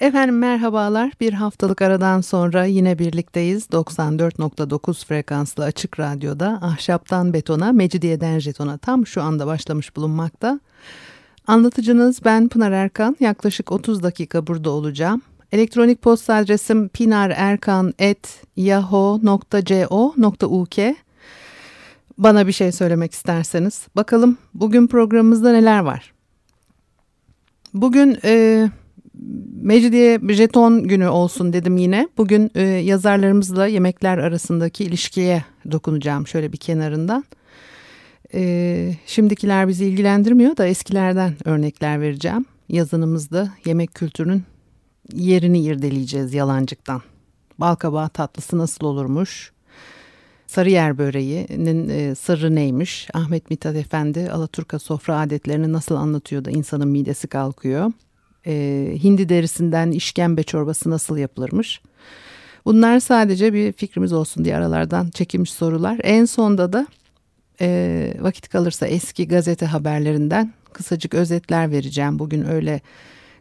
Efendim merhabalar. Bir haftalık aradan sonra yine birlikteyiz. 94.9 frekanslı açık radyoda ahşaptan betona, mecidiyeden jetona tam şu anda başlamış bulunmakta. Anlatıcınız ben Pınar Erkan. Yaklaşık 30 dakika burada olacağım. Elektronik posta adresim pinarerkan.yahoo.co.uk Bana bir şey söylemek isterseniz. Bakalım bugün programımızda neler var? Bugün... E, Mecidiye jeton günü olsun dedim yine. Bugün e, yazarlarımızla yemekler arasındaki ilişkiye dokunacağım şöyle bir kenarından. E, şimdikiler bizi ilgilendirmiyor da eskilerden örnekler vereceğim. Yazınımızda yemek kültürünün yerini irdeleyeceğiz yalancıktan. Balkabağı tatlısı nasıl olurmuş? Sarıyer böreğinin e, sırrı neymiş? Ahmet Mithat Efendi Alaturka sofra adetlerini nasıl anlatıyor da insanın midesi kalkıyor? E, hindi derisinden işkembe çorbası nasıl yapılırmış. Bunlar sadece bir fikrimiz olsun diye aralardan çekilmiş sorular. En sonda da e, vakit kalırsa eski gazete haberlerinden kısacık özetler vereceğim. Bugün öyle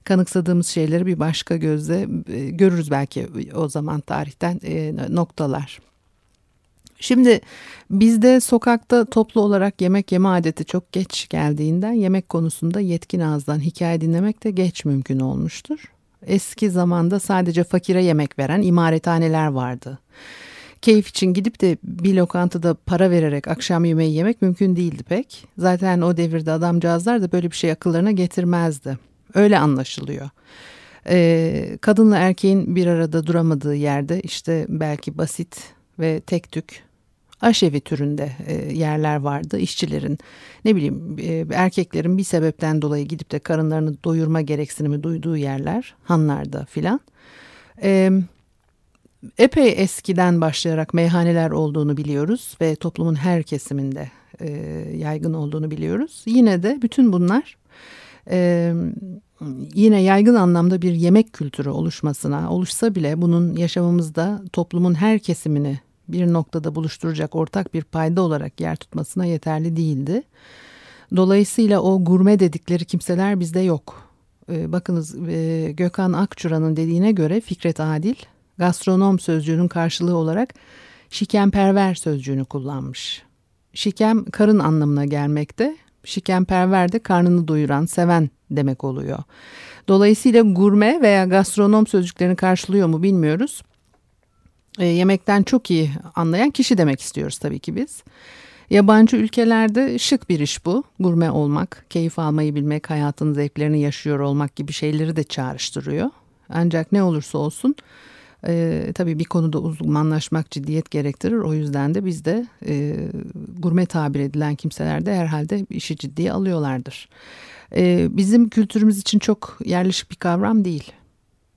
kanıksadığımız şeyleri bir başka gözle e, görürüz belki o zaman tarihten e, noktalar. Şimdi bizde sokakta toplu olarak yemek yeme adeti çok geç geldiğinden yemek konusunda yetkin ağızdan hikaye dinlemek de geç mümkün olmuştur. Eski zamanda sadece fakire yemek veren imarethaneler vardı. Keyif için gidip de bir lokantada para vererek akşam yemeği yemek mümkün değildi pek. Zaten o devirde adamcağızlar da böyle bir şey akıllarına getirmezdi. Öyle anlaşılıyor. Ee, kadınla erkeğin bir arada duramadığı yerde işte belki basit ve tek tük aşevi türünde e, yerler vardı. İşçilerin ne bileyim e, erkeklerin bir sebepten dolayı gidip de karınlarını doyurma gereksinimi duyduğu yerler hanlarda filan. E, epey eskiden başlayarak meyhaneler olduğunu biliyoruz ve toplumun her kesiminde yaygın olduğunu biliyoruz. Yine de bütün bunlar yine yaygın anlamda bir yemek kültürü oluşmasına oluşsa bile bunun yaşamımızda toplumun her kesimini bir noktada buluşturacak ortak bir payda olarak yer tutmasına yeterli değildi. Dolayısıyla o gurme dedikleri kimseler bizde yok. Ee, bakınız e, Gökhan Akçura'nın dediğine göre Fikret Adil gastronom sözcüğünün karşılığı olarak şikemperver sözcüğünü kullanmış. Şikem karın anlamına gelmekte. Şikemperver de karnını doyuran, seven demek oluyor. Dolayısıyla gurme veya gastronom sözcüklerini karşılıyor mu bilmiyoruz e, yemekten çok iyi anlayan kişi demek istiyoruz tabii ki biz. Yabancı ülkelerde şık bir iş bu. Gurme olmak, keyif almayı bilmek, hayatın zevklerini yaşıyor olmak gibi şeyleri de çağrıştırıyor. Ancak ne olursa olsun e, tabii bir konuda uzmanlaşmak ciddiyet gerektirir. O yüzden de bizde e, gurme tabir edilen kimseler de herhalde işi ciddiye alıyorlardır. E, bizim kültürümüz için çok yerleşik bir kavram değil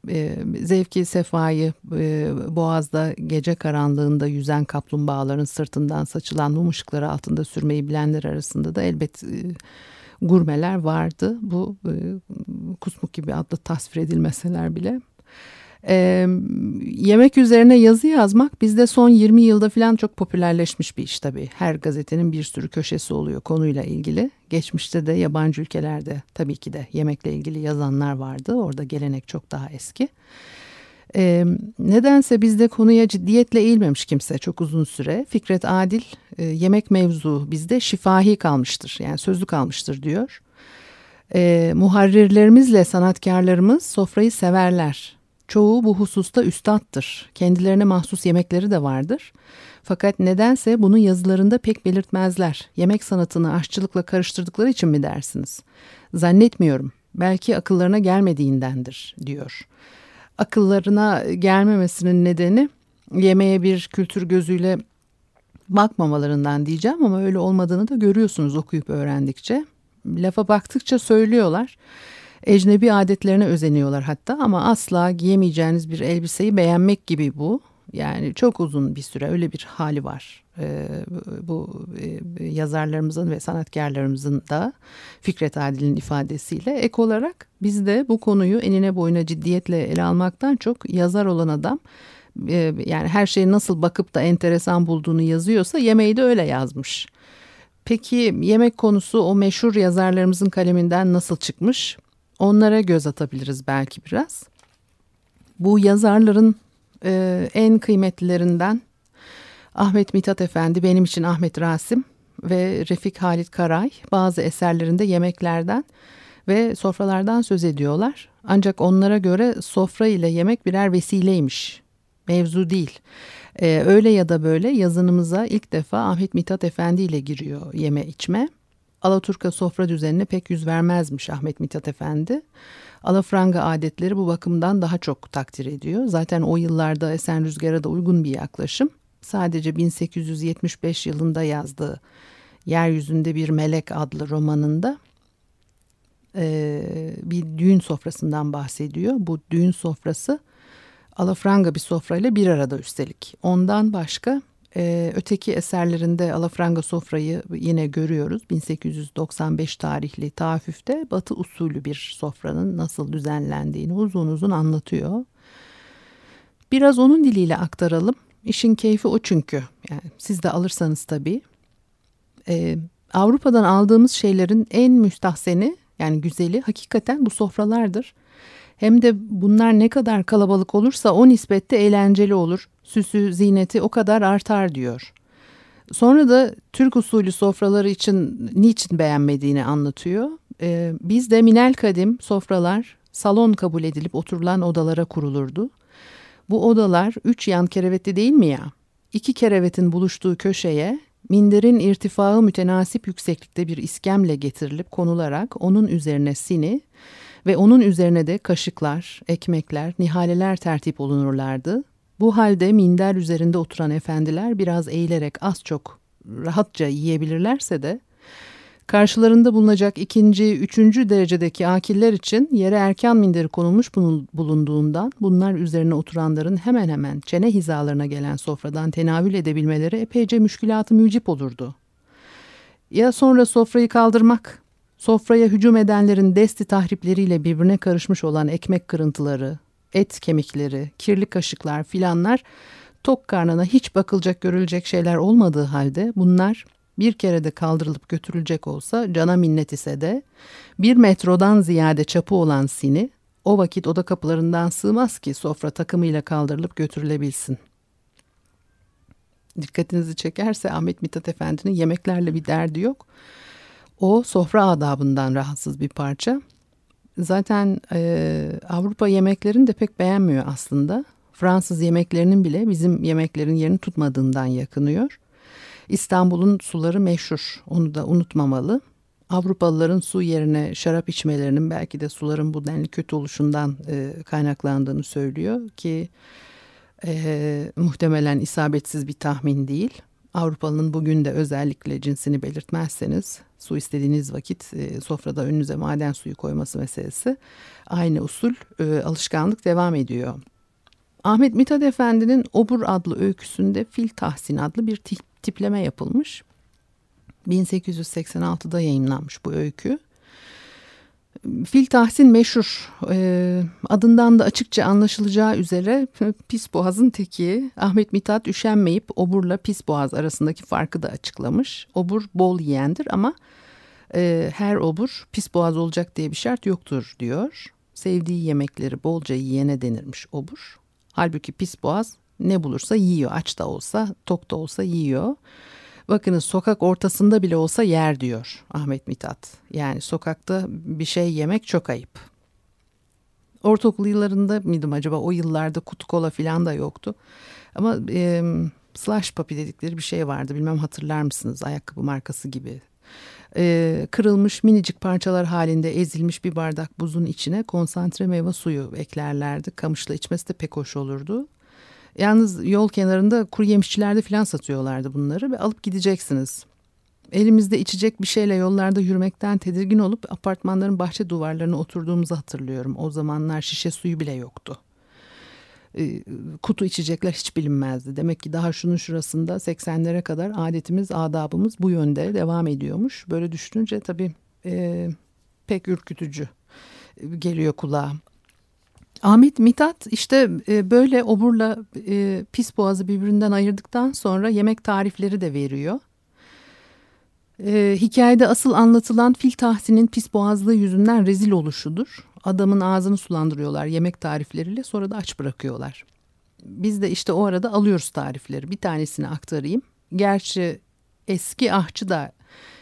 e, zevki sefayı e, boğazda gece karanlığında yüzen kaplumbağaların sırtından saçılan mum ışıkları altında sürmeyi bilenler arasında da elbet e, gurmeler vardı. Bu e, kusmuk gibi adlı tasvir edilmeseler bile. E, yemek üzerine yazı yazmak bizde son 20 yılda falan çok popülerleşmiş bir iş tabii. Her gazetenin bir sürü köşesi oluyor konuyla ilgili. Geçmişte de yabancı ülkelerde tabii ki de yemekle ilgili yazanlar vardı. Orada gelenek çok daha eski. E, nedense bizde konuya ciddiyetle eğilmemiş kimse çok uzun süre. Fikret Adil e, yemek mevzu bizde şifahi kalmıştır yani sözlü kalmıştır diyor. E, muharrirlerimizle sanatkarlarımız sofrayı severler. Çoğu bu hususta üstattır. Kendilerine mahsus yemekleri de vardır. Fakat nedense bunu yazılarında pek belirtmezler. Yemek sanatını aşçılıkla karıştırdıkları için mi dersiniz? Zannetmiyorum. Belki akıllarına gelmediğindendir diyor. Akıllarına gelmemesinin nedeni yemeğe bir kültür gözüyle bakmamalarından diyeceğim ama öyle olmadığını da görüyorsunuz okuyup öğrendikçe. Lafa baktıkça söylüyorlar. Ecnebi adetlerine özeniyorlar hatta ama asla giyemeyeceğiniz bir elbiseyi beğenmek gibi bu. Yani çok uzun bir süre öyle bir hali var. Ee, bu e, yazarlarımızın ve sanatkarlarımızın da Fikret Adil'in ifadesiyle ek olarak biz de bu konuyu enine boyuna ciddiyetle ele almaktan çok yazar olan adam e, yani her şeyi nasıl bakıp da enteresan bulduğunu yazıyorsa yemeği de öyle yazmış. Peki yemek konusu o meşhur yazarlarımızın kaleminden nasıl çıkmış? Onlara göz atabiliriz belki biraz. Bu yazarların e, en kıymetlilerinden Ahmet Mithat Efendi, benim için Ahmet Rasim ve Refik Halit Karay bazı eserlerinde yemeklerden ve sofralardan söz ediyorlar. Ancak onlara göre sofra ile yemek birer vesileymiş. Mevzu değil. Ee, öyle ya da böyle yazınımıza ilk defa Ahmet Mithat Efendi ile giriyor yeme içme. Alaturka sofra düzenine pek yüz vermezmiş Ahmet Mithat Efendi. Alafranga adetleri bu bakımdan daha çok takdir ediyor. Zaten o yıllarda Esen Rüzgar'a da uygun bir yaklaşım. Sadece 1875 yılında yazdığı Yeryüzünde Bir Melek adlı romanında e, bir düğün sofrasından bahsediyor. Bu düğün sofrası alafranga bir sofrayla bir arada üstelik. Ondan başka e, öteki eserlerinde alafranga sofrayı yine görüyoruz. 1895 tarihli tafüfte batı usulü bir sofranın nasıl düzenlendiğini uzun uzun anlatıyor. Biraz onun diliyle aktaralım. İşin keyfi o çünkü. Yani siz de alırsanız tabii. Ee, Avrupa'dan aldığımız şeylerin en müstahseni yani güzeli hakikaten bu sofralardır. Hem de bunlar ne kadar kalabalık olursa o nispette eğlenceli olur. Süsü, ziyneti o kadar artar diyor. Sonra da Türk usulü sofraları için niçin beğenmediğini anlatıyor. Ee, bizde minel kadim sofralar salon kabul edilip oturulan odalara kurulurdu. Bu odalar üç yan kerevetli değil mi ya? İki kerevetin buluştuğu köşeye minderin irtifağı mütenasip yükseklikte bir iskemle getirilip konularak onun üzerine sini ve onun üzerine de kaşıklar, ekmekler, nihaleler tertip olunurlardı. Bu halde minder üzerinde oturan efendiler biraz eğilerek az çok rahatça yiyebilirlerse de Karşılarında bulunacak ikinci, üçüncü derecedeki akiller için yere erken minderi konulmuş bulunduğundan bunlar üzerine oturanların hemen hemen çene hizalarına gelen sofradan tenavül edebilmeleri epeyce müşkülatı mücip olurdu. Ya sonra sofrayı kaldırmak, sofraya hücum edenlerin desti tahripleriyle birbirine karışmış olan ekmek kırıntıları, et kemikleri, kirli kaşıklar filanlar tok karnına hiç bakılacak görülecek şeyler olmadığı halde bunlar bir kere de kaldırılıp götürülecek olsa cana minnet ise de bir metrodan ziyade çapı olan sini o vakit oda kapılarından sığmaz ki sofra takımıyla kaldırılıp götürülebilsin. Dikkatinizi çekerse Ahmet Mithat Efendi'nin yemeklerle bir derdi yok. O sofra adabından rahatsız bir parça. Zaten e, Avrupa yemeklerini de pek beğenmiyor aslında. Fransız yemeklerinin bile bizim yemeklerin yerini tutmadığından yakınıyor. İstanbul'un suları meşhur. Onu da unutmamalı. Avrupalıların su yerine şarap içmelerinin belki de suların bu denli kötü oluşundan e, kaynaklandığını söylüyor ki e, muhtemelen isabetsiz bir tahmin değil. Avrupalının bugün de özellikle cinsini belirtmezseniz su istediğiniz vakit e, sofrada önünüze maden suyu koyması meselesi aynı usul e, alışkanlık devam ediyor. Ahmet Mithat Efendi'nin Obur adlı öyküsünde Fil Tahsin adlı bir tipleme yapılmış. 1886'da yayınlanmış bu öykü. Fil Tahsin meşhur. E, adından da açıkça anlaşılacağı üzere pis boğazın teki. Ahmet Mithat üşenmeyip oburla pis boğaz arasındaki farkı da açıklamış. Obur bol yiyendir ama e, her obur pis boğaz olacak diye bir şart yoktur diyor. Sevdiği yemekleri bolca yiyene denirmiş obur. Halbuki pis boğaz ne bulursa yiyor. Aç da olsa, tok da olsa yiyor. Bakınız sokak ortasında bile olsa yer diyor Ahmet Mithat. Yani sokakta bir şey yemek çok ayıp. Ortaokul yıllarında mıydım acaba? O yıllarda kutu kola falan da yoktu. Ama e, slash papi dedikleri bir şey vardı. Bilmem hatırlar mısınız? Ayakkabı markası gibi. E, kırılmış minicik parçalar halinde ezilmiş bir bardak buzun içine konsantre meyve suyu eklerlerdi. Kamışla içmesi de pek hoş olurdu. Yalnız yol kenarında kuru yemişçilerde falan satıyorlardı bunları ve alıp gideceksiniz. Elimizde içecek bir şeyle yollarda yürümekten tedirgin olup apartmanların bahçe duvarlarına oturduğumuzu hatırlıyorum. O zamanlar şişe suyu bile yoktu. e, kutu içecekler hiç bilinmezdi. Demek ki daha şunun şurasında 80'lere kadar adetimiz, adabımız bu yönde devam ediyormuş. Böyle düşününce tabii e, pek ürkütücü geliyor kulağa. Ahmet Mithat işte e, böyle oburla e, pis boğazı birbirinden ayırdıktan sonra yemek tarifleri de veriyor. E, hikayede asıl anlatılan fil tahtinin pis boğazlığı yüzünden rezil oluşudur. Adamın ağzını sulandırıyorlar yemek tarifleriyle sonra da aç bırakıyorlar. Biz de işte o arada alıyoruz tarifleri. Bir tanesini aktarayım. Gerçi eski ahçı da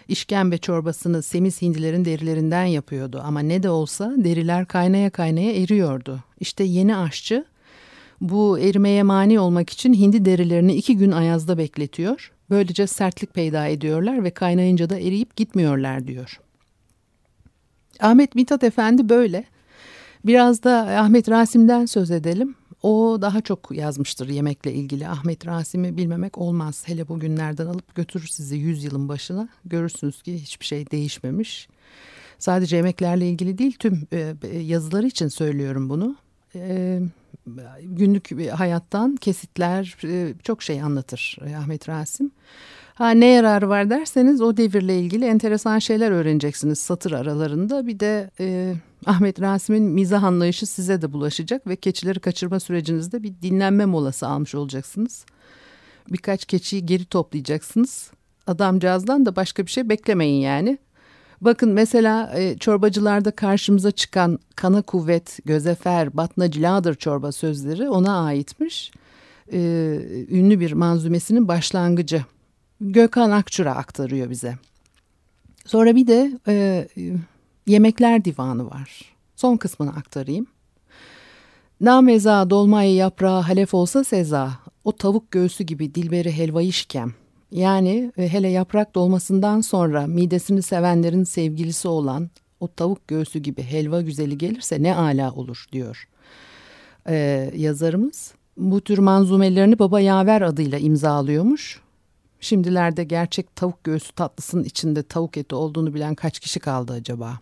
işkembe çorbasını semiz hindilerin derilerinden yapıyordu. Ama ne de olsa deriler kaynaya kaynaya eriyordu. İşte yeni aşçı bu erimeye mani olmak için hindi derilerini iki gün ayazda bekletiyor. Böylece sertlik peyda ediyorlar ve kaynayınca da eriyip gitmiyorlar diyor. Ahmet Mithat Efendi böyle. Biraz da Ahmet Rasim'den söz edelim. O daha çok yazmıştır yemekle ilgili. Ahmet Rasim'i bilmemek olmaz. Hele bugünlerden alıp götürür sizi 100 yılın başına. Görürsünüz ki hiçbir şey değişmemiş. Sadece yemeklerle ilgili değil tüm e, e, yazıları için söylüyorum bunu. E, günlük hayattan kesitler çok şey anlatır Ahmet Rasim. Ha ne yararı var derseniz o devirle ilgili enteresan şeyler öğreneceksiniz satır aralarında. Bir de e, Ahmet Rasim'in mizah anlayışı size de bulaşacak ve keçileri kaçırma sürecinizde bir dinlenme molası almış olacaksınız. Birkaç keçiyi geri toplayacaksınız. Adamcağızdan da başka bir şey beklemeyin yani. Bakın mesela e, çorbacılarda karşımıza çıkan kana kuvvet, gözefer, batna ciladır çorba sözleri ona aitmiş. E, ünlü bir manzumesinin başlangıcı. Gökhan Akçura aktarıyor bize. Sonra bir de e, Yemekler Divanı var. Son kısmını aktarayım. Nameza dolmayı yaprağı halef olsa seza, o tavuk göğsü gibi dilberi helvayı şikem. Yani e, hele yaprak dolmasından sonra midesini sevenlerin sevgilisi olan o tavuk göğsü gibi helva güzeli gelirse ne ala olur diyor ee, yazarımız. Bu tür manzumelerini Baba Yaver adıyla imzalıyormuş. Şimdilerde gerçek tavuk göğsü tatlısının içinde tavuk eti olduğunu bilen kaç kişi kaldı acaba?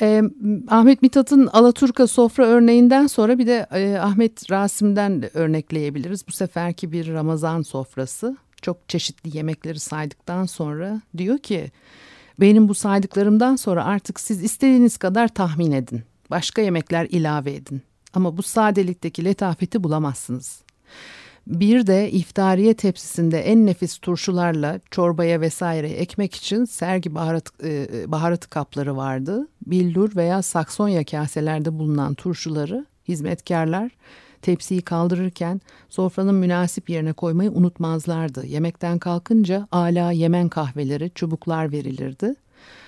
Eh, Ahmet Mithat'ın Alaturka sofra örneğinden sonra bir de e, Ahmet Rasim'den de örnekleyebiliriz. Bu seferki bir Ramazan sofrası. Çok çeşitli yemekleri saydıktan sonra diyor ki benim bu saydıklarımdan sonra artık siz istediğiniz kadar tahmin edin. Başka yemekler ilave edin. Ama bu sadelikteki letafeti bulamazsınız. Bir de iftariye tepsisinde en nefis turşularla çorbaya vesaire ekmek için sergi baharat, e, baharatı kapları vardı. Billur veya saksonya kaselerde bulunan turşuları hizmetkarlar tepsiyi kaldırırken sofranın münasip yerine koymayı unutmazlardı. Yemekten kalkınca ala Yemen kahveleri, çubuklar verilirdi.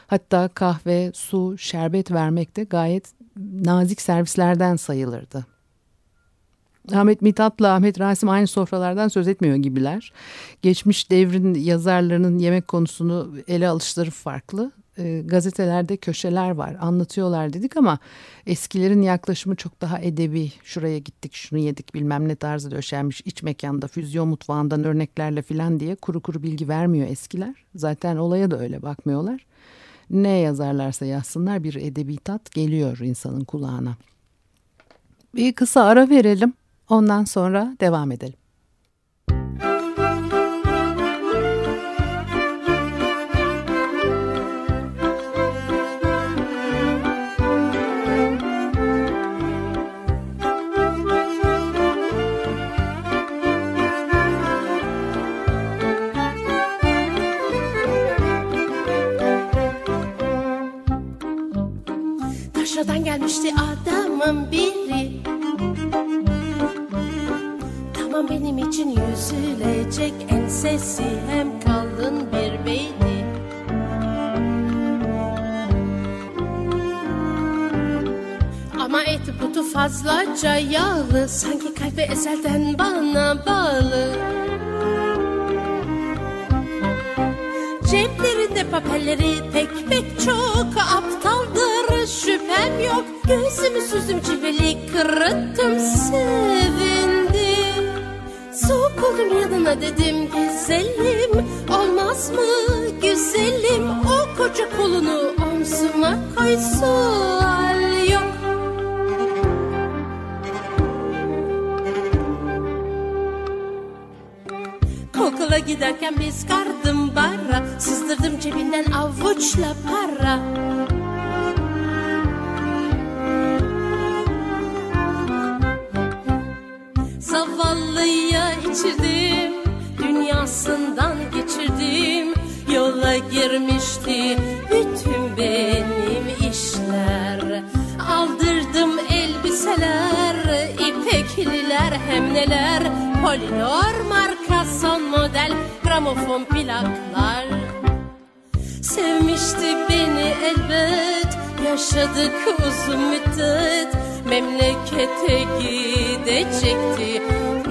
Hatta kahve, su, şerbet vermek de gayet nazik servislerden sayılırdı. Ahmet Mithat'la Ahmet Rasim aynı sofralardan söz etmiyor gibiler. Geçmiş devrin yazarlarının yemek konusunu ele alışları farklı. E, gazetelerde köşeler var anlatıyorlar dedik ama eskilerin yaklaşımı çok daha edebi. Şuraya gittik şunu yedik bilmem ne tarzı döşenmiş iç mekanda füzyon mutfağından örneklerle filan diye kuru kuru bilgi vermiyor eskiler. Zaten olaya da öyle bakmıyorlar. Ne yazarlarsa yazsınlar bir edebi tat geliyor insanın kulağına. Bir kısa ara verelim. Ondan sonra devam edelim. Taşradan gelmişti adamın biri Aman benim için yüzülecek ensesi hem kalın bir beyni. Ama eti butu fazlaca yağlı Sanki kalbi ezelden bana bağlı. Ceplerinde papelleri pek pek çok aptaldır şüphem yok. Gözümü süzdüm cilveli kırıttım sevindim Soğuk oldum yanına dedim güzelim Olmaz mı güzelim? O koca kolunu omzuma koysun hal yok. Okula giderken biz kardım bara Sızdırdım cebinden avuçla para. Zavallıya içirdim Dünyasından geçirdim. Yola girmişti bütün benim işler. Aldırdım elbiseler ipekliler hem neler. Polinor marka son model gramofon plaklar. Sevmişti beni elbet Yaşadık uzun müddet. Memlekete gidecekti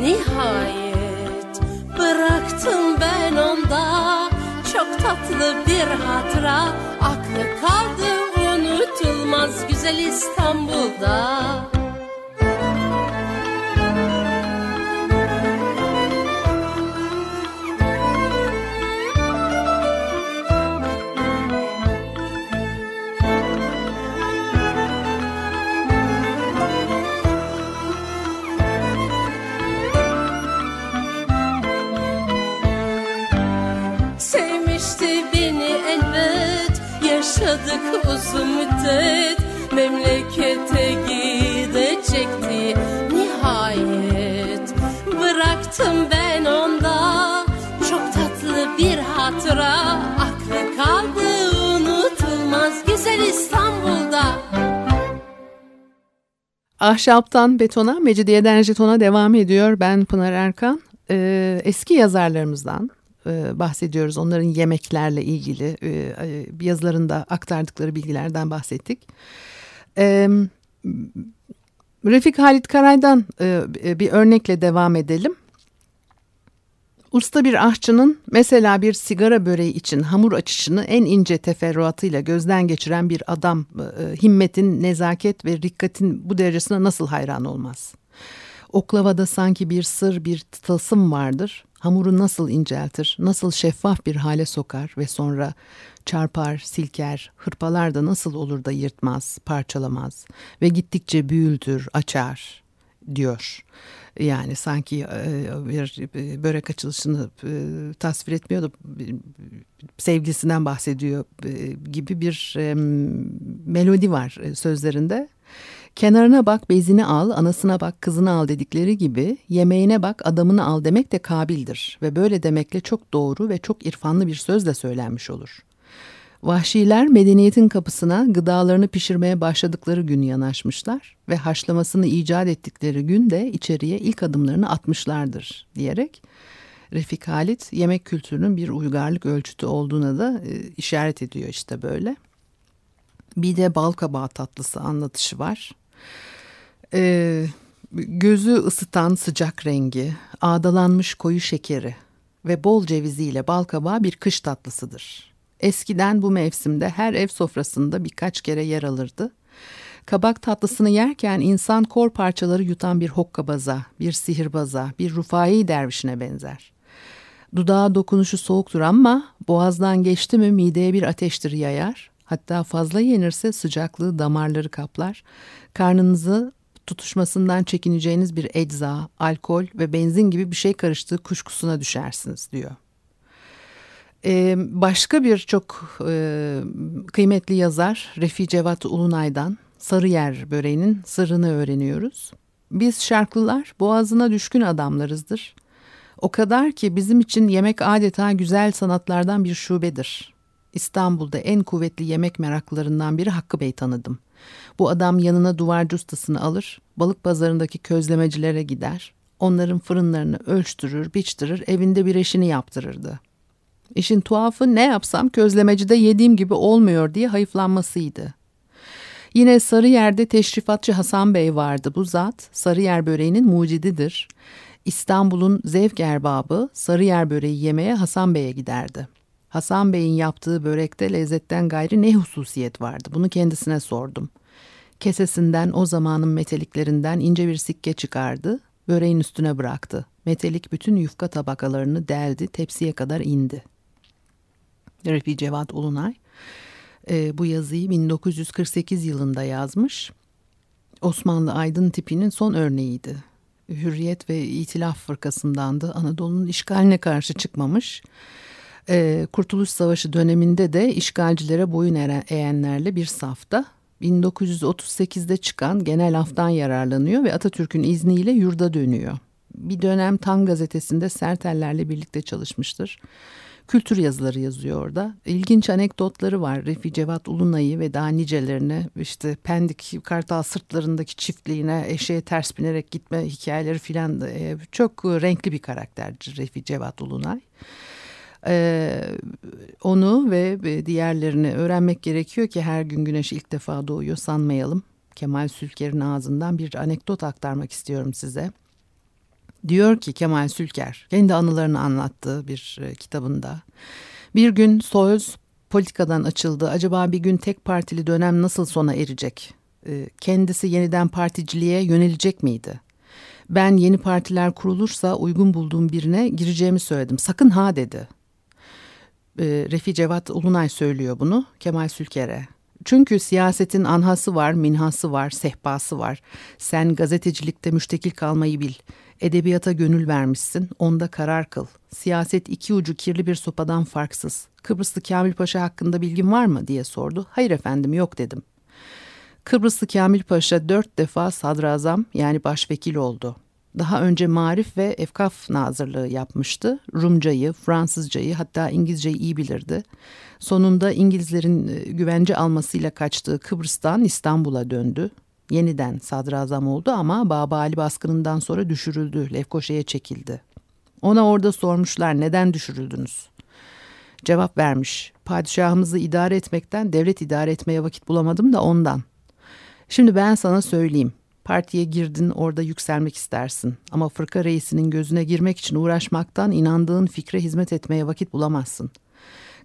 Nihayet Bıraktım ben onda. Çok tatlı bir hatıra. Aklı kaldı unutulmaz güzel İstanbul'da Yaşadık uzun müddet Memlekete gidecekti Nihayet Bıraktım ben onda Çok tatlı bir hatıra Aklı kaldı unutulmaz Güzel İstanbul'da Ahşaptan betona, mecidiyeden jetona devam ediyor. Ben Pınar Erkan. Ee, eski yazarlarımızdan e, bahsediyoruz. Onların yemeklerle ilgili e, e, yazılarında aktardıkları bilgilerden bahsettik. Refik Halit Karay'dan bir örnekle devam edelim. Usta bir aşçının mesela bir sigara böreği için hamur açışını en ince teferruatıyla gözden geçiren bir adam himmetin, nezaket ve rikkatin bu derecesine nasıl hayran olmaz? Oklavada sanki bir sır, bir tılsım vardır. Hamuru nasıl inceltir, nasıl şeffaf bir hale sokar ve sonra çarpar, silker, hırpalar da nasıl olur da yırtmaz, parçalamaz ve gittikçe büyültür, açar diyor. Yani sanki bir börek açılışını tasvir etmiyor da sevgisinden bahsediyor gibi bir melodi var sözlerinde. Kenarına bak bezini al, anasına bak kızını al dedikleri gibi yemeğine bak adamını al demek de kabildir ve böyle demekle çok doğru ve çok irfanlı bir söz de söylenmiş olur. Vahşiler medeniyetin kapısına gıdalarını pişirmeye başladıkları gün yanaşmışlar ve haşlamasını icat ettikleri gün de içeriye ilk adımlarını atmışlardır diyerek Refik Halit yemek kültürünün bir uygarlık ölçütü olduğuna da e, işaret ediyor işte böyle. Bir de bal kabağı tatlısı anlatışı var. Ee, gözü ısıtan sıcak rengi, ağdalanmış koyu şekeri ve bol ceviziyle bal kabağı bir kış tatlısıdır. Eskiden bu mevsimde her ev sofrasında birkaç kere yer alırdı. Kabak tatlısını yerken insan kor parçaları yutan bir hokkabaza, bir sihirbaza, bir rufai dervişine benzer. Dudağa dokunuşu soğuktur ama boğazdan geçti mi mideye bir ateştir yayar. Hatta fazla yenirse sıcaklığı damarları kaplar. Karnınızı tutuşmasından çekineceğiniz bir ecza, alkol ve benzin gibi bir şey karıştığı kuşkusuna düşersiniz diyor. Ee, başka bir çok e, kıymetli yazar Refi Cevat Ulunay'dan Sarıyer böreğinin sırrını öğreniyoruz. Biz şarklılar boğazına düşkün adamlarızdır. O kadar ki bizim için yemek adeta güzel sanatlardan bir şubedir. İstanbul'da en kuvvetli yemek meraklarından biri Hakkı Bey tanıdım. Bu adam yanına duvarcı ustasını alır, balık pazarındaki közlemecilere gider. Onların fırınlarını ölçtürür, biçtirir, evinde bir eşini yaptırırdı. İşin tuhafı ne yapsam közlemecide yediğim gibi olmuyor diye hayıflanmasıydı. Yine Sarıyer'de teşrifatçı Hasan Bey vardı. Bu zat Sarıyer böreğinin mucididir. İstanbul'un zevk erbabı Sarıyer böreği yemeye Hasan Bey'e giderdi. Hasan Bey'in yaptığı börekte lezzetten gayri ne hususiyet vardı? Bunu kendisine sordum. Kesesinden o zamanın meteliklerinden ince bir sikke çıkardı, böreğin üstüne bıraktı. Metelik bütün yufka tabakalarını deldi, tepsiye kadar indi. Refi Cevat Ulunay e, bu yazıyı 1948 yılında yazmış. Osmanlı aydın tipinin son örneğiydi. Hürriyet ve İtilaf Fırkasındandı. Anadolu'nun işgaline karşı çıkmamış. E, Kurtuluş Savaşı döneminde de işgalcilere boyun eğenlerle bir safta. 1938'de çıkan genel aftan yararlanıyor ve Atatürk'ün izniyle yurda dönüyor. Bir dönem Tan gazetesinde Sertellerle birlikte çalışmıştır kültür yazıları yazıyor orada. İlginç anekdotları var. Refi Cevat Ulunay'ı ve daha nicelerine işte Pendik Kartal sırtlarındaki çiftliğine eşeğe ters binerek gitme hikayeleri filan e, çok renkli bir karakterdir Refi Cevat Ulunay. Ee, onu ve diğerlerini öğrenmek gerekiyor ki her gün güneş ilk defa doğuyor sanmayalım. Kemal Sülker'in ağzından bir anekdot aktarmak istiyorum size. Diyor ki Kemal Sülker kendi anılarını anlattığı bir e, kitabında. Bir gün Soyuz politikadan açıldı. Acaba bir gün tek partili dönem nasıl sona erecek? E, kendisi yeniden particiliğe yönelecek miydi? Ben yeni partiler kurulursa uygun bulduğum birine gireceğimi söyledim. Sakın ha dedi. E, Refi Cevat Ulunay söylüyor bunu Kemal Sülker'e. Çünkü siyasetin anhası var, minhası var, sehpası var. Sen gazetecilikte müştekil kalmayı bil. Edebiyata gönül vermişsin, onda karar kıl. Siyaset iki ucu kirli bir sopadan farksız. Kıbrıslı Kamil Paşa hakkında bilgin var mı diye sordu. Hayır efendim yok dedim. Kıbrıslı Kamil Paşa dört defa sadrazam yani başvekil oldu. Daha önce marif ve efkaf nazırlığı yapmıştı. Rumcayı, Fransızcayı hatta İngilizceyi iyi bilirdi. Sonunda İngilizlerin e, güvence almasıyla kaçtığı Kıbrıs'tan İstanbul'a döndü yeniden sadrazam oldu ama Baba Ali baskınından sonra düşürüldü. Lefkoşa'ya çekildi. Ona orada sormuşlar neden düşürüldünüz? Cevap vermiş. Padişahımızı idare etmekten devlet idare etmeye vakit bulamadım da ondan. Şimdi ben sana söyleyeyim. Partiye girdin orada yükselmek istersin. Ama fırka reisinin gözüne girmek için uğraşmaktan inandığın fikre hizmet etmeye vakit bulamazsın.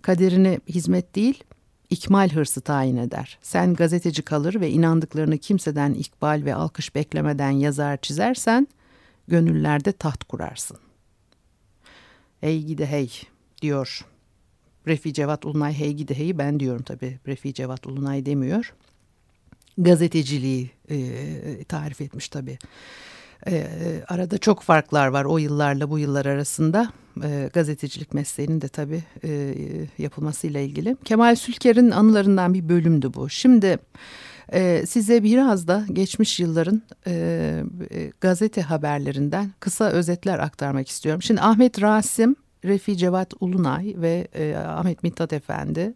Kaderini hizmet değil ikmal hırsı tayin eder. Sen gazeteci kalır ve inandıklarını kimseden ikbal ve alkış beklemeden yazar çizersen gönüllerde taht kurarsın. Hey gide hey diyor. Refi Cevat Ulunay hey gide hey ben diyorum tabii. Refi Cevat Ulunay demiyor. Gazeteciliği e, tarif etmiş tabii. Arada çok farklar var o yıllarla bu yıllar arasında. Gazetecilik mesleğinin de tabii e, yapılmasıyla ilgili. Kemal Sülker'in anılarından bir bölümdü bu. Şimdi size biraz da geçmiş yılların e, gazete haberlerinden kısa özetler aktarmak istiyorum. Şimdi Ahmet Rasim, Refi Cevat Ulunay ve Ahmet Mithat Efendi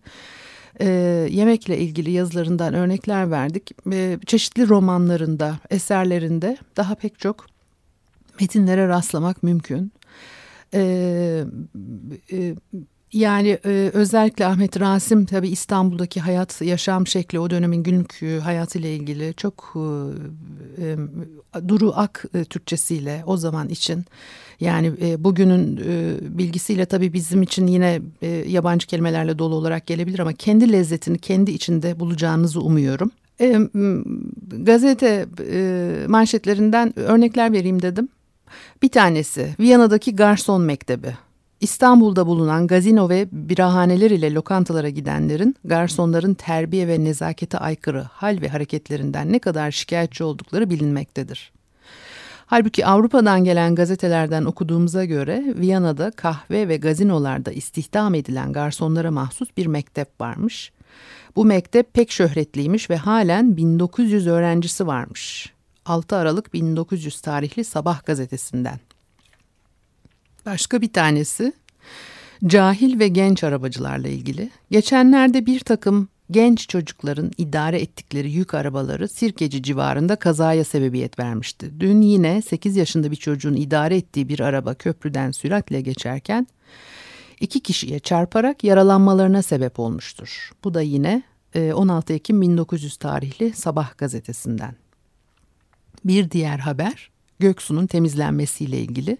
e, yemekle ilgili yazılarından örnekler verdik. E, çeşitli romanlarında, eserlerinde daha pek çok metinlere rastlamak mümkün. E, e, yani e, özellikle Ahmet Rasim tabi İstanbul'daki hayat, yaşam şekli o dönemin günlük e, hayatıyla ilgili çok e, e, duru ak e, Türkçesiyle o zaman için yani e, bugünün e, bilgisiyle tabii bizim için yine e, yabancı kelimelerle dolu olarak gelebilir ama kendi lezzetini kendi içinde bulacağınızı umuyorum. E, gazete e, manşetlerinden örnekler vereyim dedim. Bir tanesi Viyana'daki garson mektebi. İstanbul'da bulunan gazino ve birahaneler ile lokantalara gidenlerin garsonların terbiye ve nezakete aykırı hal ve hareketlerinden ne kadar şikayetçi oldukları bilinmektedir. Halbuki Avrupa'dan gelen gazetelerden okuduğumuza göre Viyana'da kahve ve gazinolarda istihdam edilen garsonlara mahsus bir mektep varmış. Bu mektep pek şöhretliymiş ve halen 1900 öğrencisi varmış. 6 Aralık 1900 tarihli Sabah gazetesinden. Başka bir tanesi cahil ve genç arabacılarla ilgili. Geçenlerde bir takım genç çocukların idare ettikleri yük arabaları Sirkeci civarında kazaya sebebiyet vermişti. Dün yine 8 yaşında bir çocuğun idare ettiği bir araba köprüden süratle geçerken iki kişiye çarparak yaralanmalarına sebep olmuştur. Bu da yine 16 e, Ekim 1900 tarihli Sabah gazetesinden. Bir diğer haber Göksu'nun temizlenmesiyle ilgili.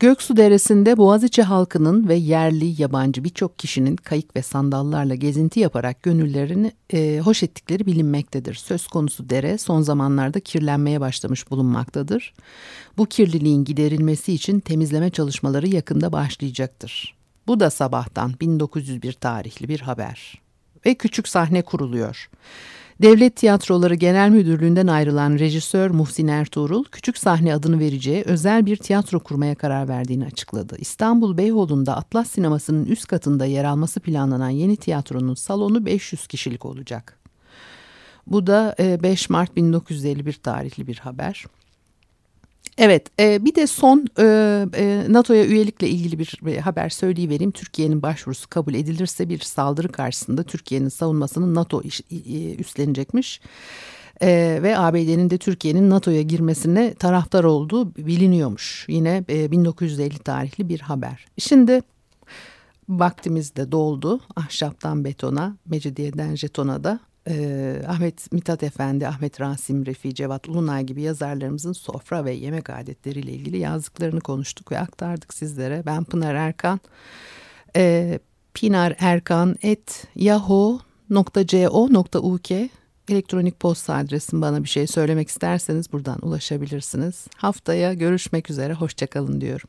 Göksu Deresi'nde Boğaziçi halkının ve yerli yabancı birçok kişinin kayık ve sandallarla gezinti yaparak gönüllerini e, hoş ettikleri bilinmektedir. Söz konusu dere son zamanlarda kirlenmeye başlamış bulunmaktadır. Bu kirliliğin giderilmesi için temizleme çalışmaları yakında başlayacaktır. Bu da sabahtan 1901 tarihli bir haber. Ve küçük sahne kuruluyor. Devlet Tiyatroları Genel Müdürlüğü'nden ayrılan rejisör Muhsin Ertuğrul, küçük sahne adını vereceği özel bir tiyatro kurmaya karar verdiğini açıkladı. İstanbul Beyoğlu'nda Atlas Sineması'nın üst katında yer alması planlanan yeni tiyatronun salonu 500 kişilik olacak. Bu da 5 e, Mart 1951 tarihli bir haber. Evet e, bir de son e, e, NATO'ya üyelikle ilgili bir, haber söyleyivereyim. Türkiye'nin başvurusu kabul edilirse bir saldırı karşısında Türkiye'nin savunmasını NATO iş, üstlenecekmiş. Ve ABD'nin de Türkiye'nin NATO'ya girmesine taraftar olduğu biliniyormuş. Yine e, 1950 tarihli bir haber. Şimdi vaktimiz de doldu. Ahşaptan betona, Mecidiyeden jetona da e, Ahmet Mithat Efendi, Ahmet Rasim Refi, Cevat Ulunay gibi yazarlarımızın sofra ve yemek adetleriyle ilgili yazdıklarını konuştuk ve aktardık sizlere. Ben Pınar Erkan. E, pinarerkan.yahoo.co.uk elektronik posta adresim bana bir şey söylemek isterseniz buradan ulaşabilirsiniz. Haftaya görüşmek üzere, hoşçakalın diyorum.